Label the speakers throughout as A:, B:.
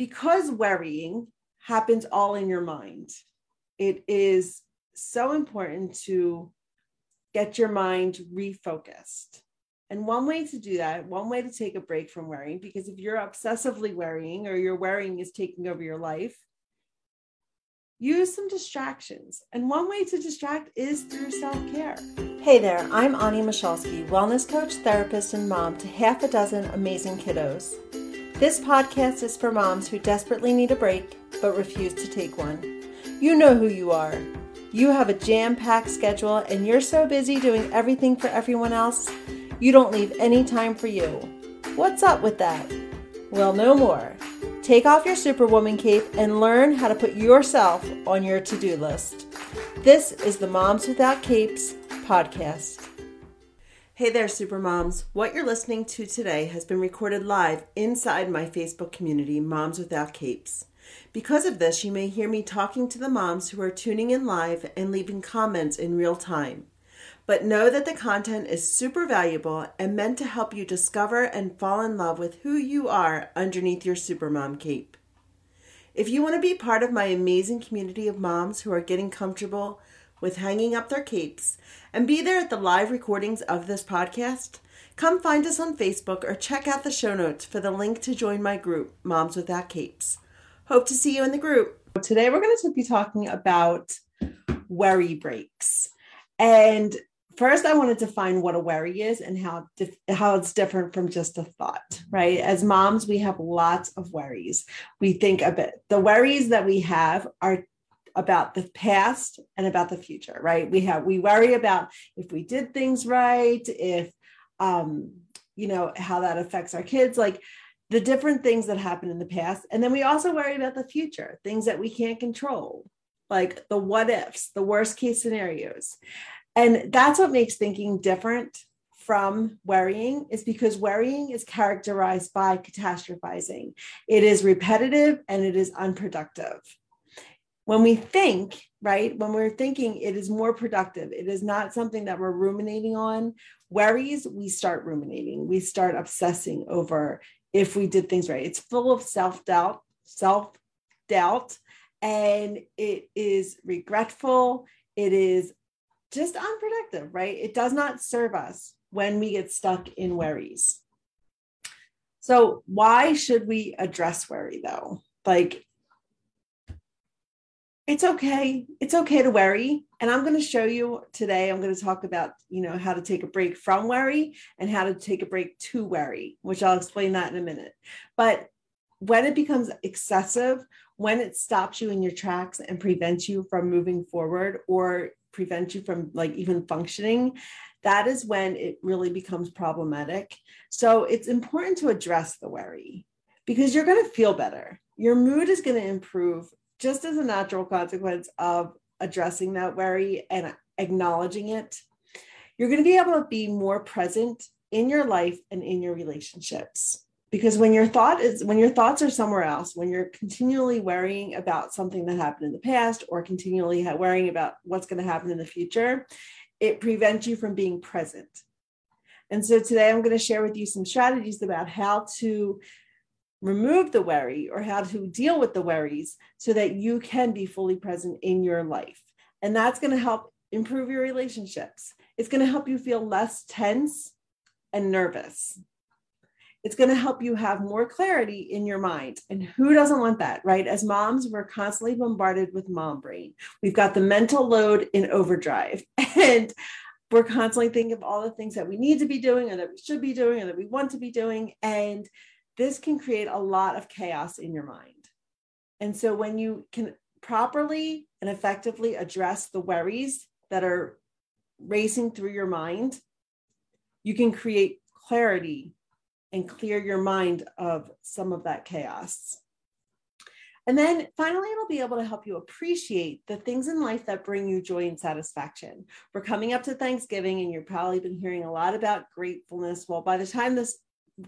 A: because worrying happens all in your mind, it is so important to get your mind refocused. And one way to do that, one way to take a break from worrying, because if you're obsessively worrying or your worrying is taking over your life, use some distractions. And one way to distract is through self care. Hey there, I'm Ani Michalski, wellness coach, therapist, and mom to half a dozen amazing kiddos. This podcast is for moms who desperately need a break but refuse to take one. You know who you are. You have a jam packed schedule and you're so busy doing everything for everyone else, you don't leave any time for you. What's up with that? Well, no more. Take off your Superwoman cape and learn how to put yourself on your to do list. This is the Moms Without Capes podcast. Hey there, Supermoms. What you're listening to today has been recorded live inside my Facebook community, Moms Without Capes. Because of this, you may hear me talking to the moms who are tuning in live and leaving comments in real time. But know that the content is super valuable and meant to help you discover and fall in love with who you are underneath your Supermom cape. If you want to be part of my amazing community of moms who are getting comfortable with hanging up their capes and be there at the live recordings of this podcast, come find us on Facebook or check out the show notes for the link to join my group, Moms Without Capes. Hope to see you in the group. Today, we're going to be talking about worry breaks. And first, I want to define what a worry is and how, how it's different from just a thought, right? As moms, we have lots of worries. We think a bit, the worries that we have are about the past and about the future, right? We have we worry about if we did things right, if um, you know, how that affects our kids, like the different things that happened in the past. And then we also worry about the future, things that we can't control, like the what ifs, the worst case scenarios. And that's what makes thinking different from worrying is because worrying is characterized by catastrophizing. It is repetitive and it is unproductive when we think, right, when we're thinking, it is more productive. It is not something that we're ruminating on. Worries, we start ruminating, we start obsessing over if we did things right. It's full of self doubt, self doubt, and it is regretful. It is just unproductive, right? It does not serve us when we get stuck in worries. So, why should we address worry though? Like, it's okay. It's okay to worry. And I'm going to show you today, I'm going to talk about, you know, how to take a break from worry and how to take a break to worry, which I'll explain that in a minute. But when it becomes excessive, when it stops you in your tracks and prevents you from moving forward or prevents you from like even functioning, that is when it really becomes problematic. So it's important to address the worry because you're going to feel better. Your mood is going to improve just as a natural consequence of addressing that worry and acknowledging it, you're going to be able to be more present in your life and in your relationships. Because when your thought is when your thoughts are somewhere else, when you're continually worrying about something that happened in the past or continually worrying about what's going to happen in the future, it prevents you from being present. And so today I'm going to share with you some strategies about how to remove the worry or how to deal with the worries so that you can be fully present in your life. And that's going to help improve your relationships. It's going to help you feel less tense and nervous. It's going to help you have more clarity in your mind. And who doesn't want that, right? As moms, we're constantly bombarded with mom brain. We've got the mental load in overdrive. And we're constantly thinking of all the things that we need to be doing or that we should be doing or that we want to be doing. And this can create a lot of chaos in your mind. And so when you can properly and effectively address the worries that are racing through your mind, you can create clarity and clear your mind of some of that chaos. And then finally, it'll be able to help you appreciate the things in life that bring you joy and satisfaction. We're coming up to Thanksgiving, and you've probably been hearing a lot about gratefulness. Well, by the time this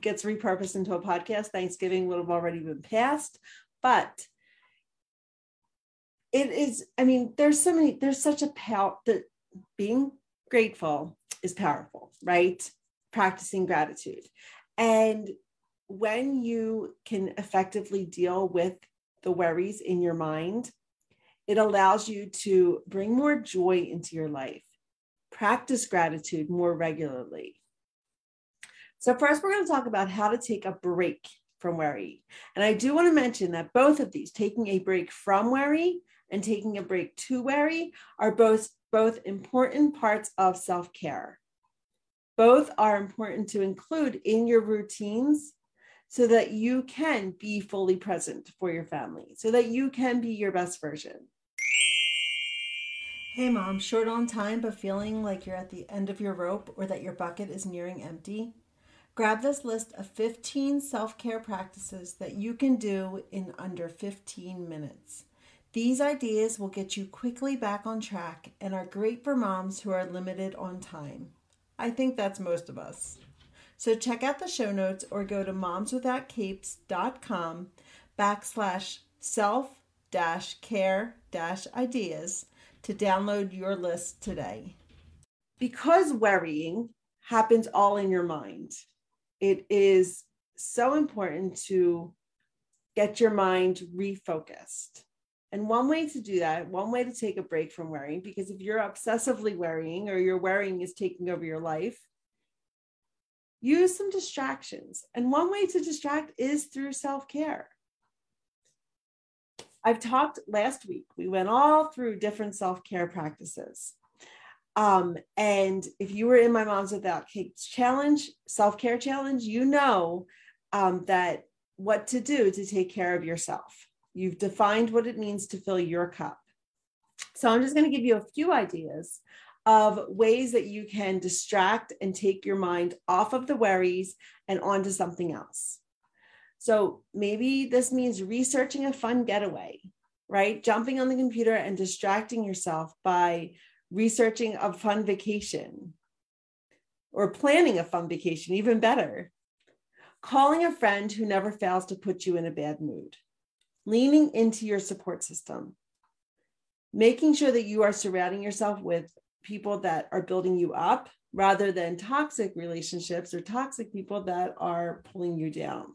A: gets repurposed into a podcast, Thanksgiving would have already been passed. But it is, I mean, there's so many, there's such a power that being grateful is powerful, right? Practicing gratitude. And when you can effectively deal with the worries in your mind, it allows you to bring more joy into your life, practice gratitude more regularly. So, first, we're going to talk about how to take a break from worry. And I do want to mention that both of these, taking a break from worry and taking a break to worry, are both, both important parts of self care. Both are important to include in your routines so that you can be fully present for your family, so that you can be your best version. Hey, mom, short on time, but feeling like you're at the end of your rope or that your bucket is nearing empty? Grab this list of 15 self care practices that you can do in under 15 minutes. These ideas will get you quickly back on track and are great for moms who are limited on time. I think that's most of us. So check out the show notes or go to momswithoutcapes.com backslash self dash care dash ideas to download your list today. Because worrying happens all in your mind, it is so important to get your mind refocused. And one way to do that, one way to take a break from worrying, because if you're obsessively worrying or your worrying is taking over your life, use some distractions. And one way to distract is through self care. I've talked last week, we went all through different self care practices. Um, and if you were in my Moms Without Capes challenge, self care challenge, you know um, that what to do to take care of yourself. You've defined what it means to fill your cup. So I'm just going to give you a few ideas of ways that you can distract and take your mind off of the worries and onto something else. So maybe this means researching a fun getaway, right? Jumping on the computer and distracting yourself by researching a fun vacation or planning a fun vacation, even better. Calling a friend who never fails to put you in a bad mood, leaning into your support system, making sure that you are surrounding yourself with people that are building you up rather than toxic relationships or toxic people that are pulling you down.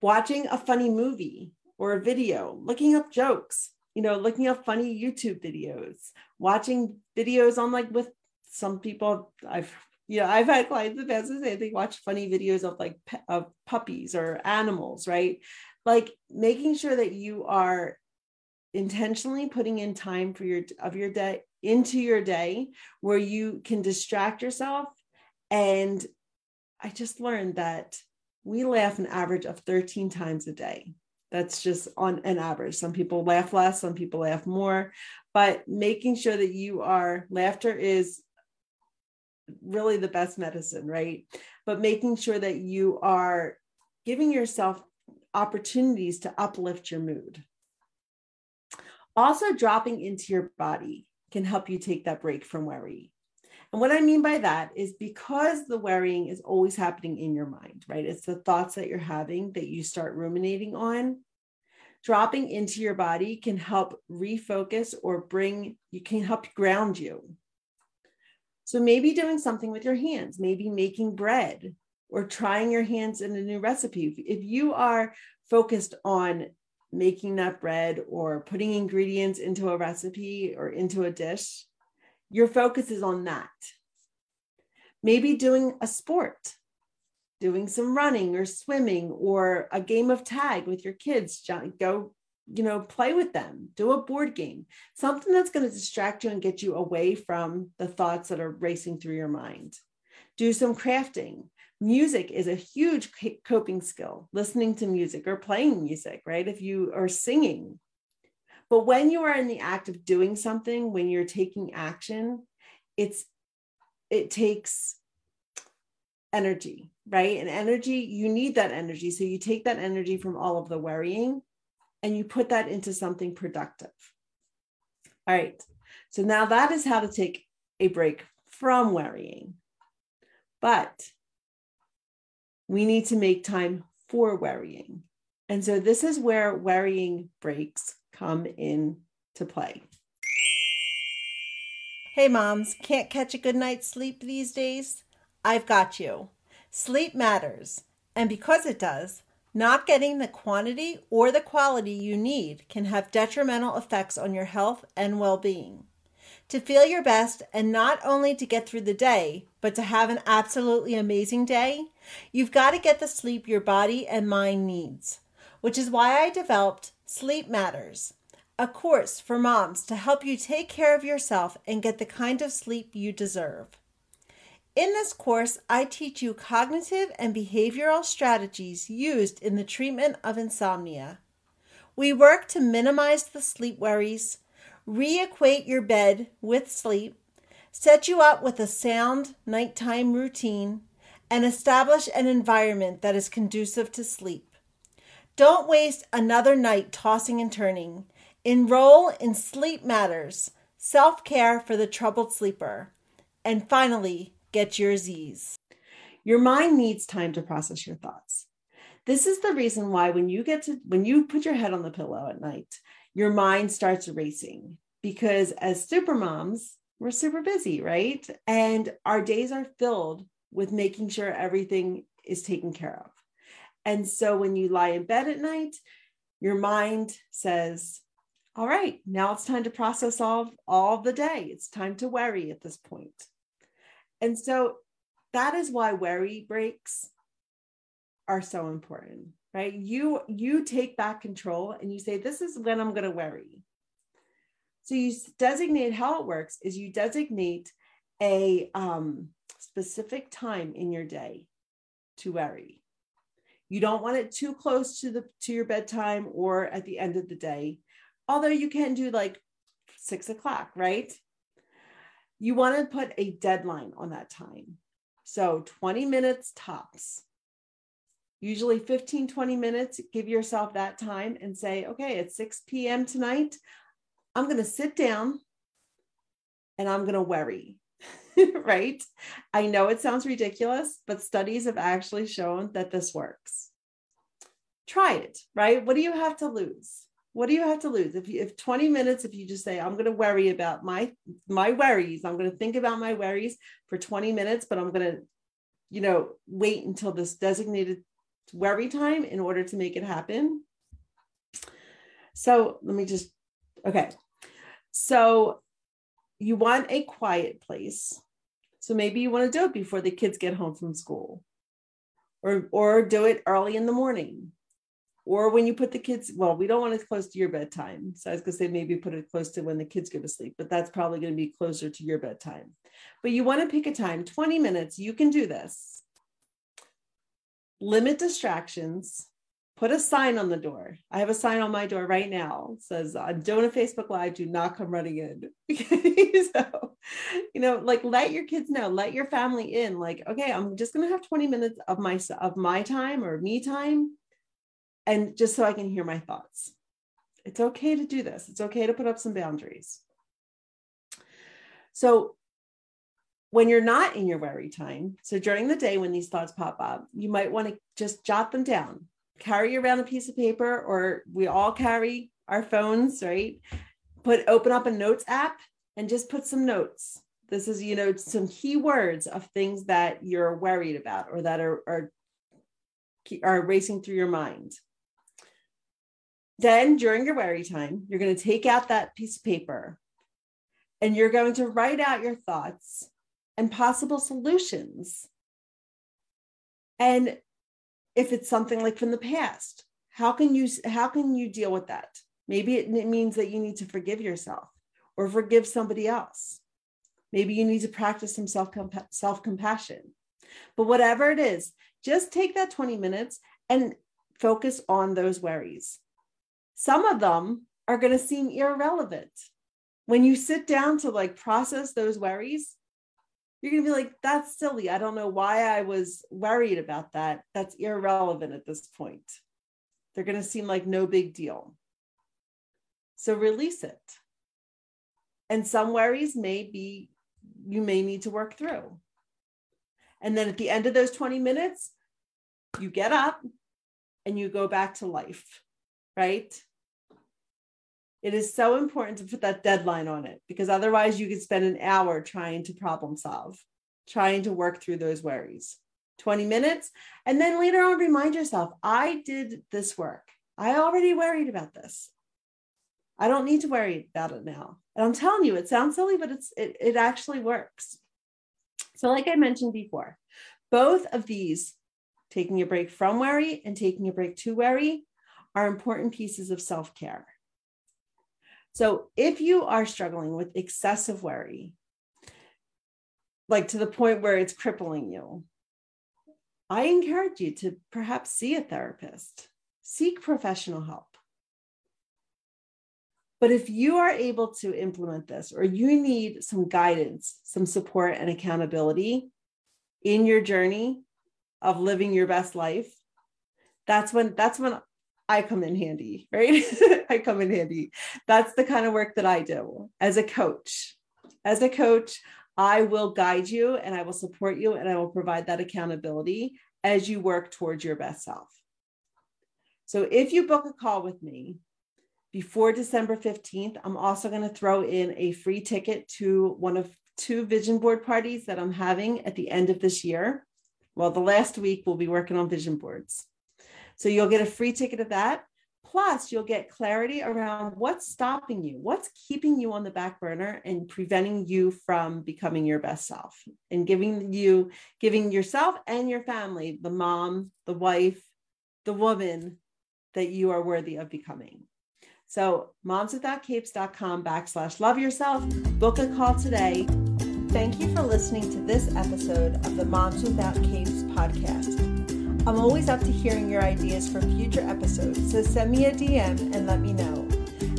A: Watching a funny movie or a video, looking up jokes, you know, looking up funny YouTube videos, watching videos on like with some people I've you know, I've had clients the past say they watch funny videos of like of puppies or animals, right? Like making sure that you are intentionally putting in time for your of your day into your day where you can distract yourself and i just learned that we laugh an average of 13 times a day that's just on an average. Some people laugh less some people laugh more but making sure that you are laughter is really the best medicine right? But making sure that you are giving yourself opportunities to uplift your mood. Also, dropping into your body can help you take that break from worry. And what I mean by that is because the worrying is always happening in your mind, right? It's the thoughts that you're having that you start ruminating on. Dropping into your body can help refocus or bring, you can help ground you. So maybe doing something with your hands, maybe making bread or trying your hands in a new recipe. If you are focused on making that bread or putting ingredients into a recipe or into a dish, your focus is on that. Maybe doing a sport, doing some running or swimming or a game of tag with your kids. Go, you know, play with them, do a board game, something that's going to distract you and get you away from the thoughts that are racing through your mind. Do some crafting, music is a huge coping skill listening to music or playing music right if you are singing but when you are in the act of doing something when you're taking action it's it takes energy right? And energy you need that energy. So you take that energy from all of the worrying and you put that into something productive. All right. So now that is how to take a break from worrying. But we need to make time for worrying. And so this is where worrying breaks come in to play. Hey moms, can't catch a good night's sleep these days? I've got you.
B: Sleep matters, and because it does, not getting the quantity or the quality you need can have detrimental effects on your health and well being. To feel your best and not only to get through the day, but to have an absolutely amazing day, you've got to get the sleep your body and mind needs, which is why I developed Sleep Matters, a course for moms to help you take care of yourself and get the kind of sleep you deserve. In this course, I teach you cognitive and behavioral strategies used in the treatment of insomnia. We work to minimize the sleep worries, reequate your bed with sleep, set you up with a sound nighttime routine, and establish an environment that is conducive to sleep. Don't waste another night tossing and turning. Enroll in Sleep Matters, self care for the troubled sleeper. And finally, get your Z's.
A: Your mind needs time to process your thoughts. This is the reason why when you get to when you put your head on the pillow at night, your mind starts racing because as super moms, we're super busy, right? And our days are filled with making sure everything is taken care of. And so when you lie in bed at night, your mind says, all right, now it's time to process all, all the day. It's time to worry at this point. And so that is why worry breaks are so important, right? You you take back control and you say this is when I'm going to worry. So you designate how it works is you designate a um, specific time in your day to worry. You don't want it too close to the to your bedtime or at the end of the day. Although you can do like six o'clock, right? you want to put a deadline on that time. So 20 minutes tops. Usually 15, 20 minutes, give yourself that time and say, okay, at 6 p.m. tonight, I'm going to sit down and I'm going to worry. right? I know it sounds ridiculous, but studies have actually shown that this works. Try it, right? What do you have to lose? what do you have to lose if you if 20 minutes if you just say i'm going to worry about my my worries i'm going to think about my worries for 20 minutes but i'm going to you know wait until this designated worry time in order to make it happen so let me just okay so you want a quiet place so maybe you want to do it before the kids get home from school. Or or do it early in the morning. Or when you put the kids well we don't want it close to your bedtime. So i was going to say maybe put it close to when the kids go to sleep but that's probably going to be closer to your bedtime. But you want to pick a time 20 minutes you can do this. Limit distractions put a sign on the door i have a sign on my door right now it says i'm doing a facebook live do not come running in so you know like let your kids know let your family in like okay i'm just to have 20 minutes of my of my time or me time and just so I can hear my thoughts. It's okay to do this. It's okay to put up some boundaries. So, when you're not in your worry time, so during the day when these thoughts pop up, you might want to just jot them down. Carry around a piece of paper, or we all carry our phones, right? Put open up a notes app and just put some notes. This is, you know, some key words of things that you're worried about or that are are, are racing through your mind. Then during your worry time, you're going to take out that piece of paper and you're going to write out your thoughts and possible solutions. And if it's something like from the past, how can you how can you deal with that? Maybe it, it means that you need to forgive yourself or forgive somebody else. Maybe you need to practice some self self compassion. But whatever it is, just take that 20 minutes and focus on those worries some of them are going to seem irrelevant. When you sit down to like process those worries, you're going to be like, that's silly. I don't know why I was worried about that. That's irrelevant at this point. They're going to seem like no big deal. So release it. And some worries may be, you may need to work through. And then at the end of those 20 minutes, you get up and you go back to life, right? It is so important to put that deadline on it because otherwise you could spend an hour trying to problem solve, trying to work through those worries. 20 minutes. And then later on, remind yourself, I did this work. I already worried about this. I don't need to worry about it now. And I'm telling you, it sounds silly, but it's it, it actually works. So, like I mentioned before, both of these, taking a break from worry and taking a break to worry, are important pieces of self-care. So, if you are struggling with excessive worry, like to the point where it's crippling you, I encourage you to perhaps see a therapist, seek professional help. But if you are able to implement this, or you need some guidance, some support, and accountability in your journey of living your best life, that's when that's when I come in handy, right? I come in handy. That's the kind of work that I do as a coach. As a coach, I will guide you and I will support you and I will provide that accountability as you work towards your best self. So if you book a call with me before December 15th, I'm also going to throw in a free ticket to one of two vision board parties that I'm having at the end of this year. Well, the last week we'll be working on vision boards. So you'll get a free ticket of that. Plus, you'll get clarity around what's stopping you, what's keeping you on the back burner and preventing you from becoming your best self and giving you, giving yourself and your family, the mom, the wife, the woman that you are worthy of becoming. So, momswithoutcapes.com backslash love yourself. Book a call today. Thank you for listening to this episode of the Moms Without Capes podcast. I'm always up to hearing your ideas for future episodes, so send me a DM and let me know.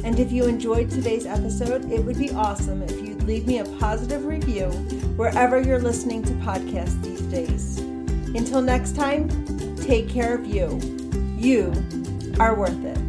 A: And if you enjoyed today's episode, it would be awesome if you'd leave me a positive review wherever you're listening to podcasts these days. Until next time, take care of you. You are worth it.